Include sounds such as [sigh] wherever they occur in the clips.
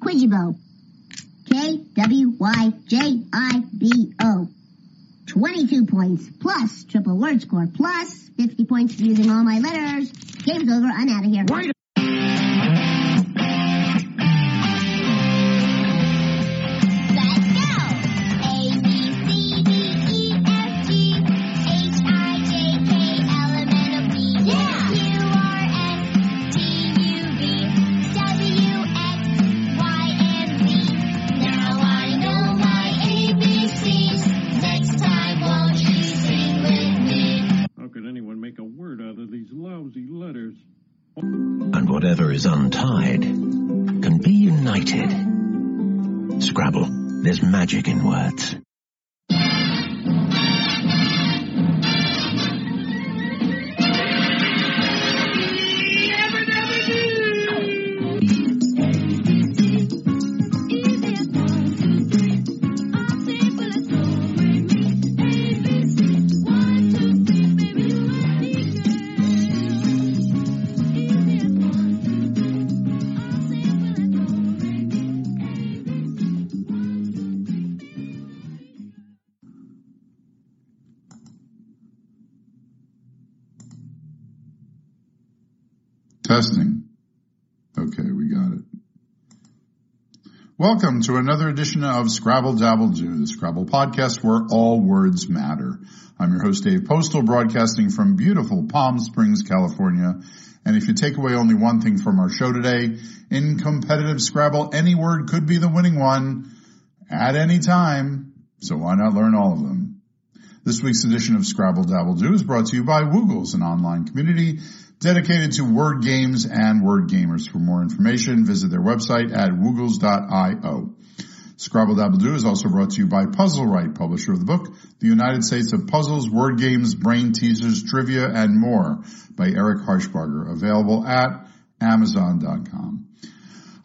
Kwyjibo. K-W-Y-J-I-B-O. 22 points plus triple word score plus 50 points using all my letters. Game's over. I'm out of here. Wait and whatever is untied can be united. Scrabble, there's magic in words. Testing. Okay, we got it. Welcome to another edition of Scrabble Dabble Do, the Scrabble podcast where all words matter. I'm your host Dave Postal, broadcasting from beautiful Palm Springs, California. And if you take away only one thing from our show today, in competitive Scrabble, any word could be the winning one at any time. So why not learn all of them? This week's edition of Scrabble Dabble Do is brought to you by Woogles, an online community dedicated to word games and word gamers. For more information, visit their website at woogles.io. Scrabble Dabble Do is also brought to you by Puzzlewright, publisher of the book, The United States of Puzzles, Word Games, Brain Teasers, Trivia, and More by Eric Harshbarger, available at Amazon.com.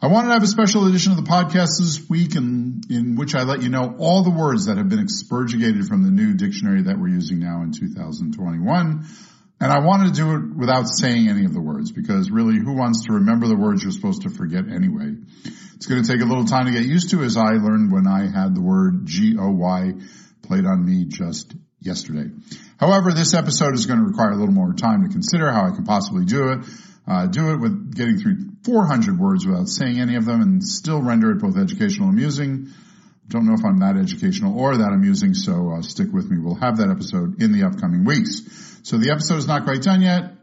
I wanted to have a special edition of the podcast this week in, in which I let you know all the words that have been expurgated from the new dictionary that we're using now in 2021. And I wanted to do it without saying any of the words because really who wants to remember the words you're supposed to forget anyway? It's going to take a little time to get used to as I learned when I had the word G-O-Y played on me just yesterday. However, this episode is going to require a little more time to consider how I can possibly do it. Uh, do it with getting through 400 words without saying any of them and still render it both educational and amusing. Don't know if I'm that educational or that amusing, so uh, stick with me. We'll have that episode in the upcoming weeks. So the episode is not quite done yet.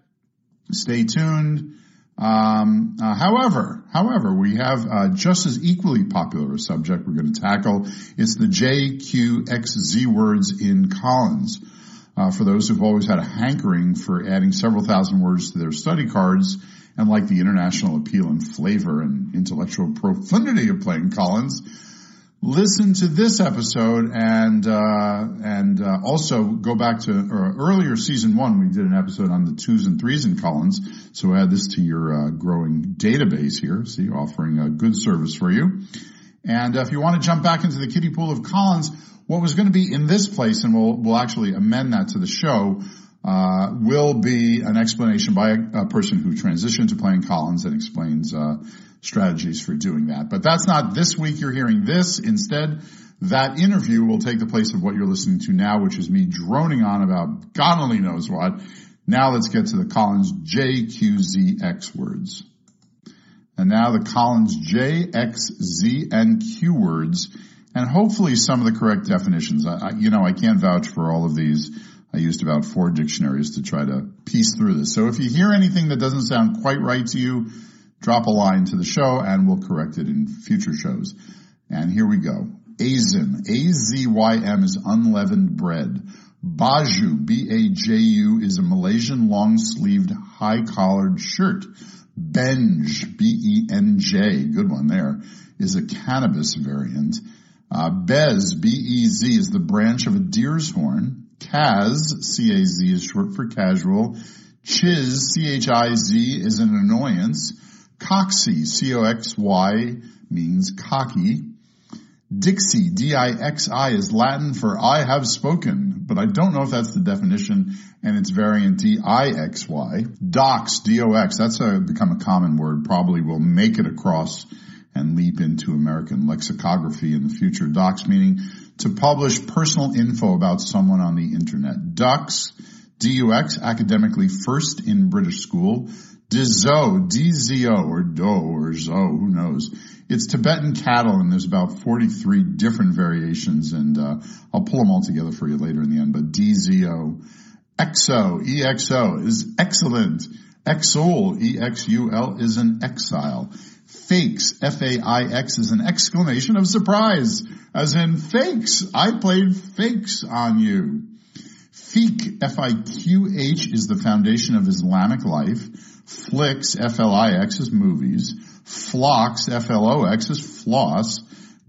Stay tuned. Um, uh, however, however, we have uh, just as equally popular a subject we're going to tackle. It's the JQXZ words in Collins. Uh, for those who've always had a hankering for adding several thousand words to their study cards and like the international appeal and flavor and intellectual profundity of playing Collins, listen to this episode and uh, and uh, also go back to earlier season one. We did an episode on the twos and threes in Collins, so add this to your uh, growing database here. See, offering a good service for you. And if you want to jump back into the kiddie pool of Collins, what was going to be in this place, and we'll we'll actually amend that to the show. Uh, will be an explanation by a, a, person who transitioned to playing Collins and explains uh, strategies for doing that. But that's not this week. You're hearing this instead. That interview will take the place of what you're listening to now, which is me droning on about God only knows what. Now let's get to the Collins JQZX words. And now the Collins J, X, Z, and Q words, and hopefully some of the correct definitions. I, you know, I can't vouch for all of these. I used about four dictionaries to try to piece through this. So if you hear anything that doesn't sound quite right to you, drop a line to the show and we'll correct it in future shows. And here we go. Azym, A-Z-Y-M is unleavened bread. Baju, B-A-J-U is a Malaysian long-sleeved high-collared shirt. Benj, B-E-N-J, good one there, is a cannabis variant. Uh, Bez, B-E-Z is the branch of a deer's horn. Caz, C-A-Z is short for casual. Chiz, C-H-I-Z is an annoyance. Coxy, C-O-X-Y means cocky. Dixi, D-I-X-I is Latin for I have spoken, but I don't know if that's the definition and its variant D-I-X-Y. Dox, D-O-X, that's a, become a common word, probably will make it across and leap into American lexicography in the future. Dox meaning to publish personal info about someone on the internet. Dux, D-U-X, academically first in British school. Dizo, D-Z-O, or Do, or Zo, who knows. It's Tibetan cattle, and there's about 43 different variations, and uh, I'll pull them all together for you later in the end, but D-Z-O. EXO, E-X-O, is excellent. Exul, E-X-U-L, is an exile. Faix, F-A-I-X, is an exclamation of surprise, as in faix. I played faix on you. Fiqh, F-I-Q-H, is the foundation of Islamic life. Flix, F-L-I-X, is movies. Flox, F-L-O-X, is floss.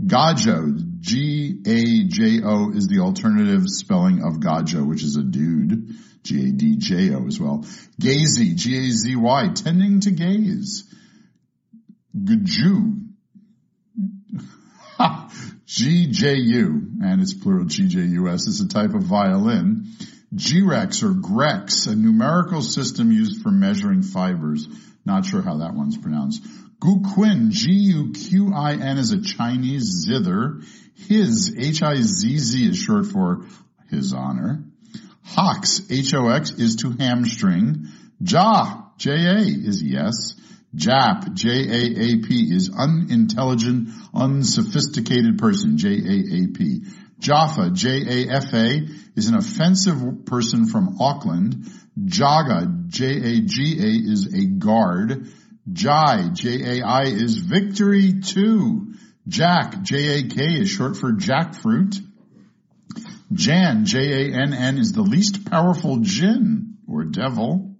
Gajo, G-A-J-O, is the alternative spelling of Gadjo, which is a dude. G-A-D-J-O as well. Gazy, G-A-Z-Y, tending to gaze. Gju, G-J-U, and it's plural G-J-U-S, is a type of violin. G-Rex or Grex, a numerical system used for measuring fibers. Not sure how that one's pronounced. Guqin, G-U-Q-I-N is a Chinese zither. Hizz, H-I-Z-Z is short for his honor. Hox, H-O-X is to hamstring. Ja, J-A is yes. Jap, J-A-A-P is unintelligent, unsophisticated person, J-A-A-P. Jafa, J-A-F-A, is an offensive person from Auckland. Jaga, J-A-G-A, is a guard. Jai, J-A-I, is victory too. Jak, J-A-K, is short for jackfruit. Jann, J-A-N-N, is the least powerful jinn, or devil.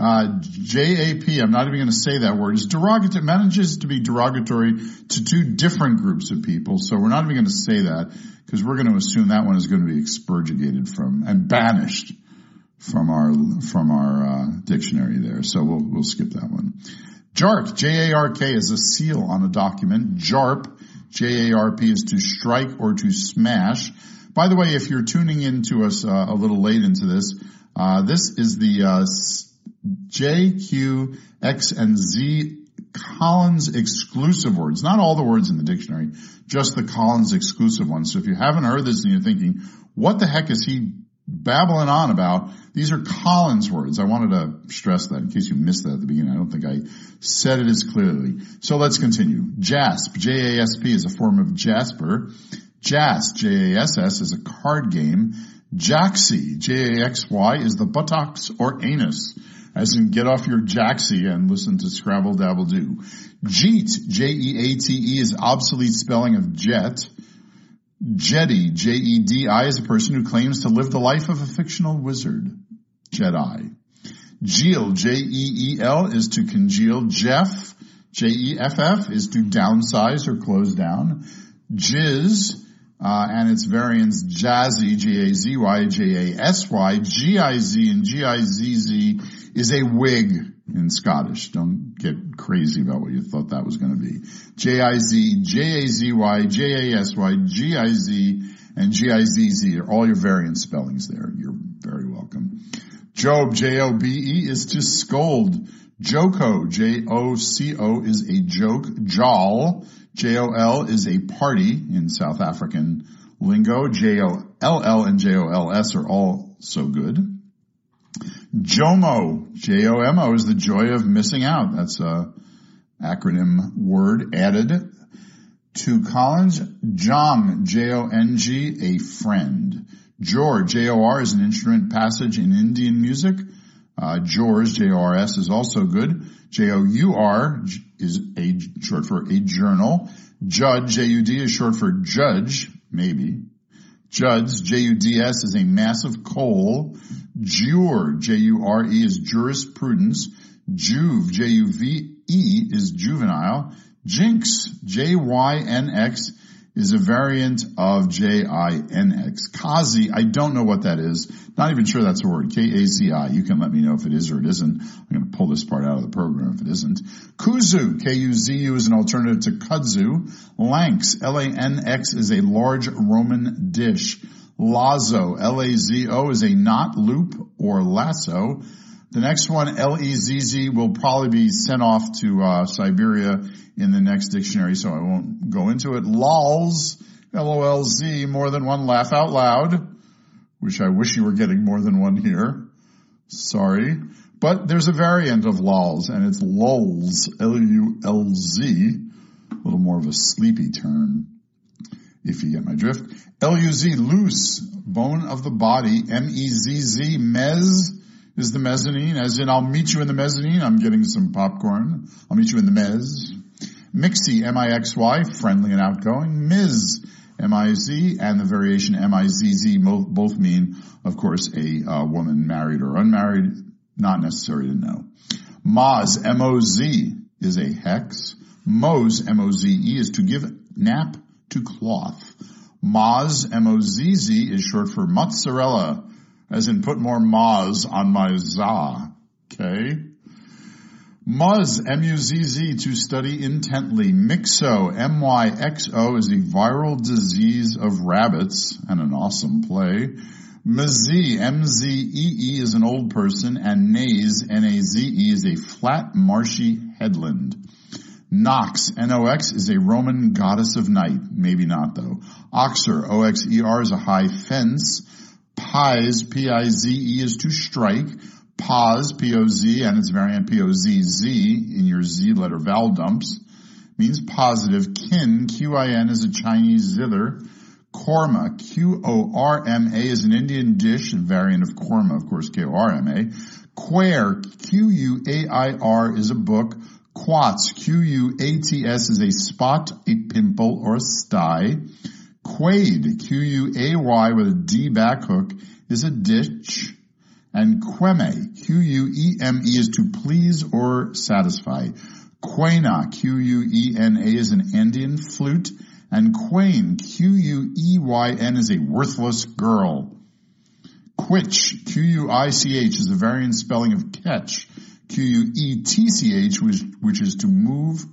Uh, JAP, I'm not even going to say that word, derogatory, manages to be derogatory to two different groups of people. So we're not even going to say that because we're going to assume that one is going to be expurgated from and banished from our, from our, uh, dictionary there. So we'll, we'll skip that one. JARK, J-A-R-K is a seal on a document. JARP, J-A-R-P is to strike or to smash. By the way, if you're tuning in to us uh, a little late into this, uh, this is the uh, J, Q, X, and Z Collins exclusive words. Not all the words in the dictionary, just the Collins exclusive ones. So if you haven't heard this and you're thinking, what the heck is he babbling on about? These are Collins words. I wanted to stress that in case you missed that at the beginning. I don't think I said it as clearly. So let's continue. JASP, J-A-S-P is a form of Jasper. JASS, J-A-S-S is a card game. Jaxy, J-A-X-Y is the buttocks or anus as in get off your jacksy and listen to Scrabble Dabble Do. Jeate, J-E-A-T-E is obsolete spelling of jet. Jedi, J-E-D-I is a person who claims to live the life of a fictional wizard. Jedi. Jeel, J-E-E-L is to congeal. Jeff, J-E-F-F is to downsize or close down. Jizz, uh, and its variants Jazzy, G-A-Z-Y, J-A-S-Y, G-I-Z, and G-I-Z-Z is a wig in Scottish. Don't get crazy about what you thought that was going to be. J-I-Z, J-A-Z-Y, J-A-S-Y, G-I-Z, and G-I-Z-Z are all your variant spellings there. You're very welcome. Jobe, J-O-B-E is to scold. Joco, J-O-C-O is a joke. Jol, J-O-L is a party in South African lingo. J-O-L-L and J-O-L-S are all so good. JOMO, J-O-M-O is the joy of missing out. That's a acronym word added to Collins. Jong, J-O-N-G, a friend. Jor, J-O-R is an instrument passage in Indian music. Uh, Jors, J-O-R-S is also good. J-O-U-R is a short for a journal. Judge, J-U-D is short for judge, maybe. Juds, J-U-D-S is a massive coal. Jure, J-U-R-E is jurisprudence. Juve, J-U-V-E is juvenile. Jynx, J-Y-N-X is a variant of J-I-N-X. Kazi, I don't know what that is. Not even sure that's a word. K-A-Z-I. You can let me know if it is or it isn't. I'm going to pull this part out of the program if it isn't. Kuzu, K-U-Z-U is an alternative to kudzu. Lanx, L-A-N-X is a large Roman dish. Lazo, L-A-Z-O is a knot, loop, or lasso. The next one, L-E-Z-Z, will probably be sent off to uh, Siberia in the next dictionary, so I won't go into it. Lolz, L-O-L-Z, more than one laugh out loud, which I wish you were getting more than one here. Sorry. But there's a variant of lols, and it's LULZ, L-U-L-Z, a little more of a sleepy turn, if you get my drift. L-U-Z, loose, bone of the body, M-E-Z-Z, mez, is the mezzanine, as in I'll meet you in the mezzanine. I'm getting some popcorn. I'll meet you in the mez. Mixy, M-I-X-Y, friendly and outgoing. Miz, M-I-Z, and the variation M-I-Z-Z both mean, of course, a uh, woman married or unmarried. Not necessary to know. Moz, M-O-Z, is a hex. Moze, M-O-Z-E, is to give nap to cloth. Mozz, M-O-Z-Z, is short for mozzarella as in put more Maz on my za. Okay. Muzz, M-U-Z-Z, to study intently. Myxo, M-Y-X-O, is a viral disease of rabbits, and an awesome play. Mzee, M-Z-E-E, is an old person, and Naze, N-A-Z-E, is a flat, marshy headland. Nox, N-O-X, is a Roman goddess of night. Maybe not though. Oxer, O-X-E-R, is a high fence. Pize, P-I-Z-E, is to strike. Poz, P-O-Z, and its variant P-O-Z-Z in your Z letter vowel dumps means positive. Kin, Q-I-N, is a Chinese zither. Qorma, Q-O-R-M-A, is an Indian dish, variant of korma, of course, K-O-R-M-A. Quair, Q-U-A-I-R, is a book. Quats, Q-U-A-T-S, is a spot, a pimple, or a sty. Quayd, Q-U-A-Y with a D back hook, is a ditch. And queme, Q-U-E-M-E is to please or satisfy. Quena, Q-U-E-N-A is an Andean flute. And queyn, Q-U-E-Y-N is a worthless girl. Quitch, Q-U-I-C-H is a variant spelling of catch. Q-U-E-T-C-H, which, which is to move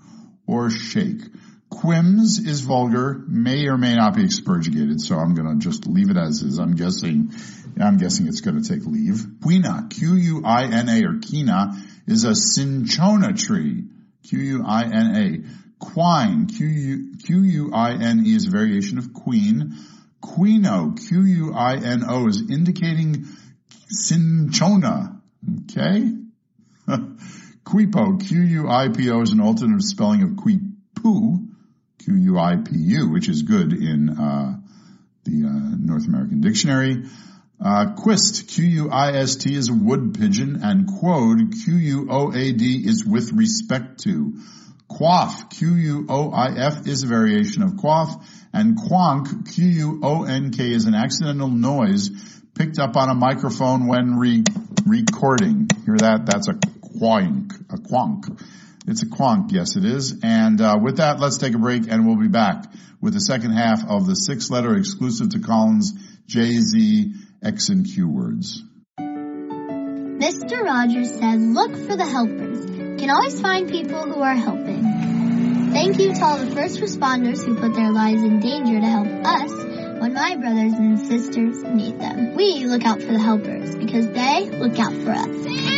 or shake. Quims is vulgar, may or may not be expurgated, so I'm gonna just leave it as is. I'm guessing, I'm guessing it's gonna take leave. Quina, Q-U-I-N-A or Quina, is a cinchona tree. Q-U-I-N-A. Quine, Q-U-I-N-E is a variation of queen. Quino, Q-U-I-N-O is indicating cinchona. Okay? [laughs] Quipo, Q-U-I-P-O is an alternative spelling of quipu. Q-U-I-P-U, which is good in uh, the uh, North American Dictionary. Uh, quist, Q-U-I-S-T is a wood pigeon, and quoad, Q-U-O-A-D is with respect to. Quaff, Q-U-O-I-F is a variation of quaff, and quonk, Q-U-O-N-K is an accidental noise picked up on a microphone when re- recording. Hear that? That's a quonk, a quonk. It's a quonk, yes it is. And uh, with that, let's take a break and we'll be back with the second half of the six letter exclusive to Collins J, Z, X, and Q words. Mr. Rogers said, look for the helpers. You can always find people who are helping. Thank you to all the first responders who put their lives in danger to help us when my brothers and sisters need them. We look out for the helpers because they look out for us.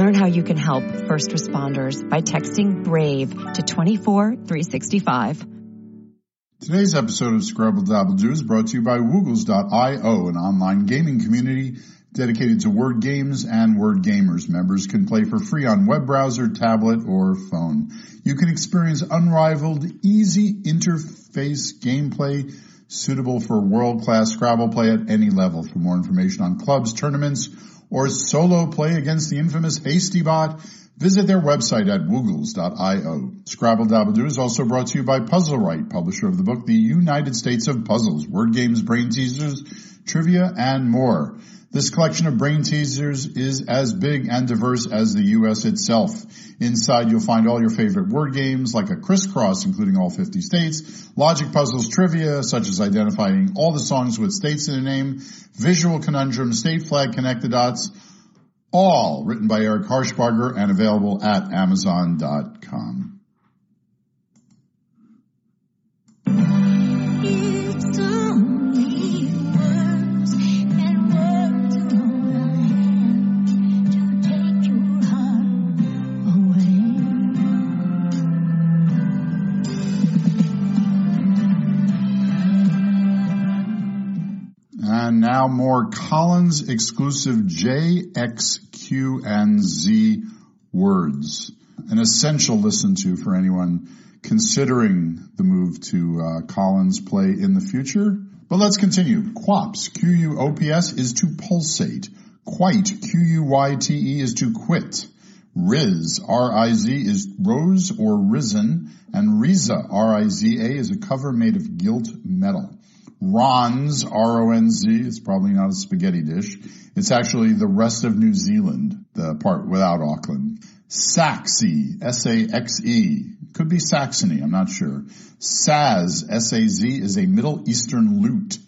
Learn how you can help first responders by texting BRAVE to 24365. Today's episode of Scrabble Dabble Do is brought to you by Woogles.io, an online gaming community dedicated to word games and word gamers. Members can play for free on web browser, tablet, or phone. You can experience unrivaled, easy interface gameplay suitable for world-class Scrabble play at any level. For more information on clubs, tournaments, or solo play against the infamous Hasty Bot, visit their website at woogles.io. Scrabble Dabble is also brought to you by Puzzlewright, publisher of the book The United States of Puzzles, word games, brain teasers, trivia, and more. This collection of brain teasers is as big and diverse as the U.S. itself. Inside you'll find all your favorite word games like a crisscross including all 50 states, logic puzzles trivia such as identifying all the songs with states in a name, visual conundrum, state flag connect the dots, all written by Eric Harshbarger and available at amazon.com. now more Collins exclusive J, X, Q, and Z words. An essential listen to for anyone considering the move to uh, Collins play in the future. But let's continue. Quops, Q-U-O-P-S is to pulsate. Quyte, Q-U-Y-T-E is to quit. Riz, R-I-Z is rose or risen, and Riza, R-I-Z-A is a cover made of gilt metal. Ronz, R-O-N-Z, it's probably not a spaghetti dish. It's actually the rest of New Zealand, the part without Auckland. Saxe, S-A-X-E, could be Saxony, I'm not sure. Saz, S-A-Z, is a Middle Eastern lute.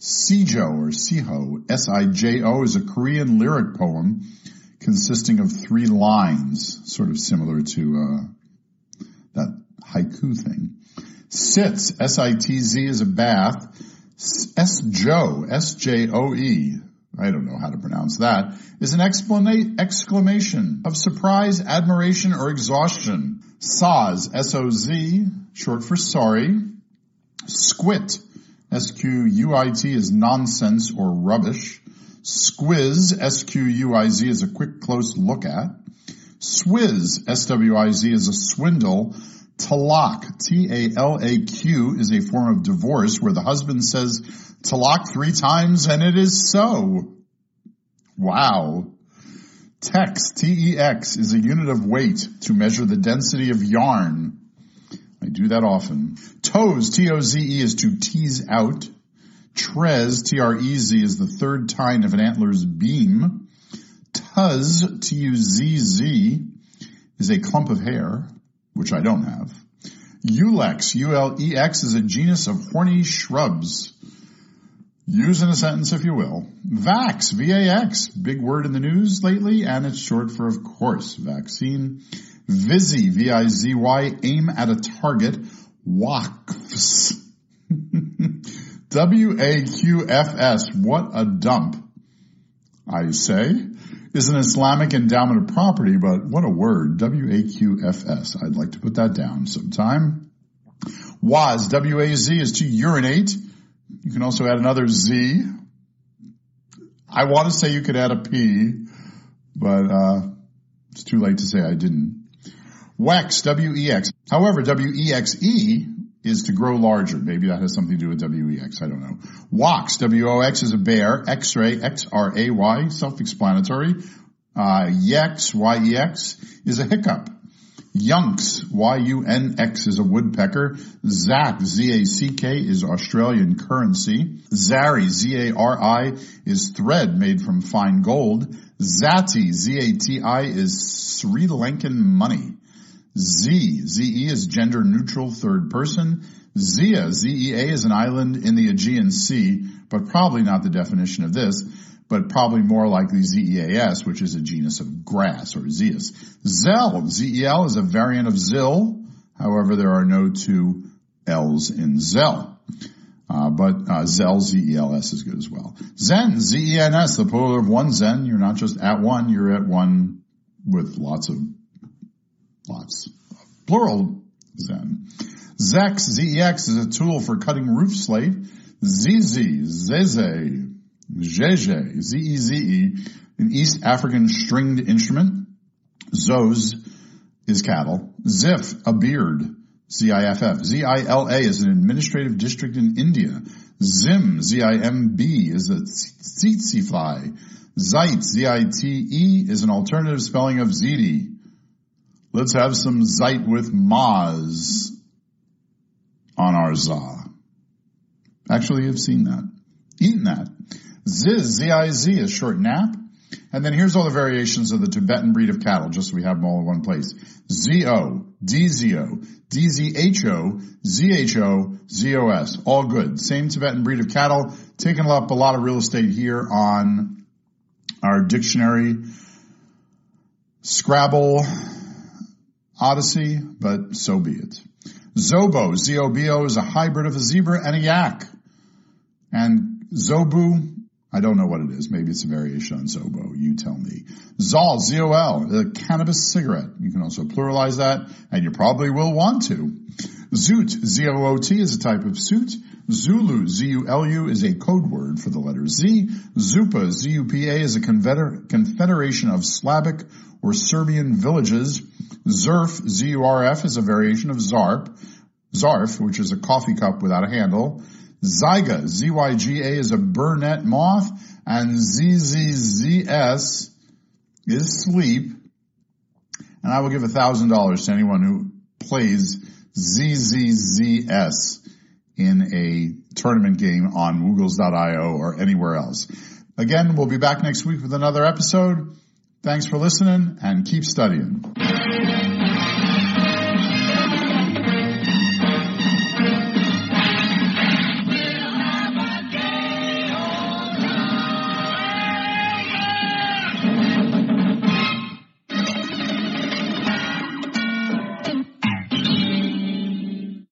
Sijo or Siho, S-I-J-O, is a Korean lyric poem consisting of three lines, sort of similar to uh, that haiku thing. Sitz, S-I-T-Z, is a bath. Sjoe, S-J-O-E, I don't know how to pronounce that, is an exclama- exclamation of surprise, admiration, or exhaustion. Soz, S-O-Z, short for sorry. Squit, S-Q-U-I-T is nonsense or rubbish. Squiz, S-Q-U-I-Z is a quick close look at. Swiz, S-W-I-Z is a swindle. Talaq, T-A-L-A-Q is a form of divorce where the husband says talaq three times and it is so. Wow. Tex, T-E-X, is a unit of weight to measure the density of yarn. I do that often. Toze, T-O-Z-E, is to tease out. Trez, T-R-E-Z, is the third tine of an antler's beam. Tuzz, T-U-Z-Z, is a clump of hair, which I don't have. Ulex, U-L-E-X, is a genus of horny shrubs. Use in a sentence if you will. Vax, V-A-X, big word in the news lately, and it's short for, of course, vaccine. Vizy, V-I-Z-Y, aim at a target. Waqfs. [laughs] W-A-Q-F-S, what a dump. I say, is an Islamic endowment of property, but what a word. W-A-Q-F-S. I'd like to put that down sometime. Waz, W-A-Z, is to urinate. You can also add another Z. I want to say you could add a P, but uh, it's too late to say I didn't. Wex, W-E-X. However, W-E-X-E is to grow larger. Maybe that has something to do with WEX. I don't know. Wox, W-O-X is a bear. X-ray, X-R-A-Y, self-explanatory. Uh, Yex, Y-E-X is a hiccup. Yunx, Y-U-N-X is a woodpecker. Zack, Z-A-C-K is Australian currency. Zari, Z-A-R-I is thread made from fine gold. Zati, Z-A-T-I is Sri Lankan money. Z, Z-E is gender neutral third person. Zea, Z-E-A is an island in the Aegean Sea, but probably not the definition of this but probably more likely ZEAS, which is a genus of grass or zeus. Zel, Z-E-L is a variant of Zil. However, there are no two L's in Zel. Uh, but uh, Zel, Z-E-L-S is good as well. Zen, Z-E-N-S, the plural of one Zen. You're not just at one, you're at one with lots of, Plural Zen. Zex, Z-E-X is a tool for cutting roof slate. ZZ, Zeze, Zeze, Z-E-Z-E, an East African stringed instrument. Zoz is cattle. Ziff, a beard. Z-I-F-F. Z-I-L-A is an administrative district in India. Zimb, Z-I-M-B, is a tsetse fly. Zite, Z-I-T-E, is an alternative spelling of ziti. Let's have some zite with Maz on our za. Actually, I've seen that. Eaten that. Ziz, Z-I-Z is short nap. And then here's all the variations of the Tibetan breed of cattle, just so we have them all in one place. Z-O, D-Z-O, D-Z-H-O, Z-H-O, Z-O-S. All good. Same Tibetan breed of cattle, taking up a lot of real estate here on our dictionary. Scrabble, Odyssey, but so be it. Zobo, Z-O-B-O, is a hybrid of a zebra and a yak. And Zobu, I don't know what it is. Maybe it's a variation on Zobo. You tell me. Zol, Z-O-L, a cannabis cigarette. You can also pluralize that, and you probably will want to. Zoot, Z-O-O-T, is a type of suit. Zulu, Z-U-L-U, is a code word for the letter Z. Zupa, Z-U-P-A, is a confederation of Slavic or Serbian villages. Zurf, Z-U-R-F, is a variation of Zarp. Zarf, which is a coffee cup without a handle. Zyga, Z-Y-G-A, is a burnet moth. And ZZZS is sleep. And I will give a thousand dollars to anyone who plays ZZZS in a tournament game on Woogles.io or anywhere else. Again, we'll be back next week with another episode. Thanks for listening and keep studying.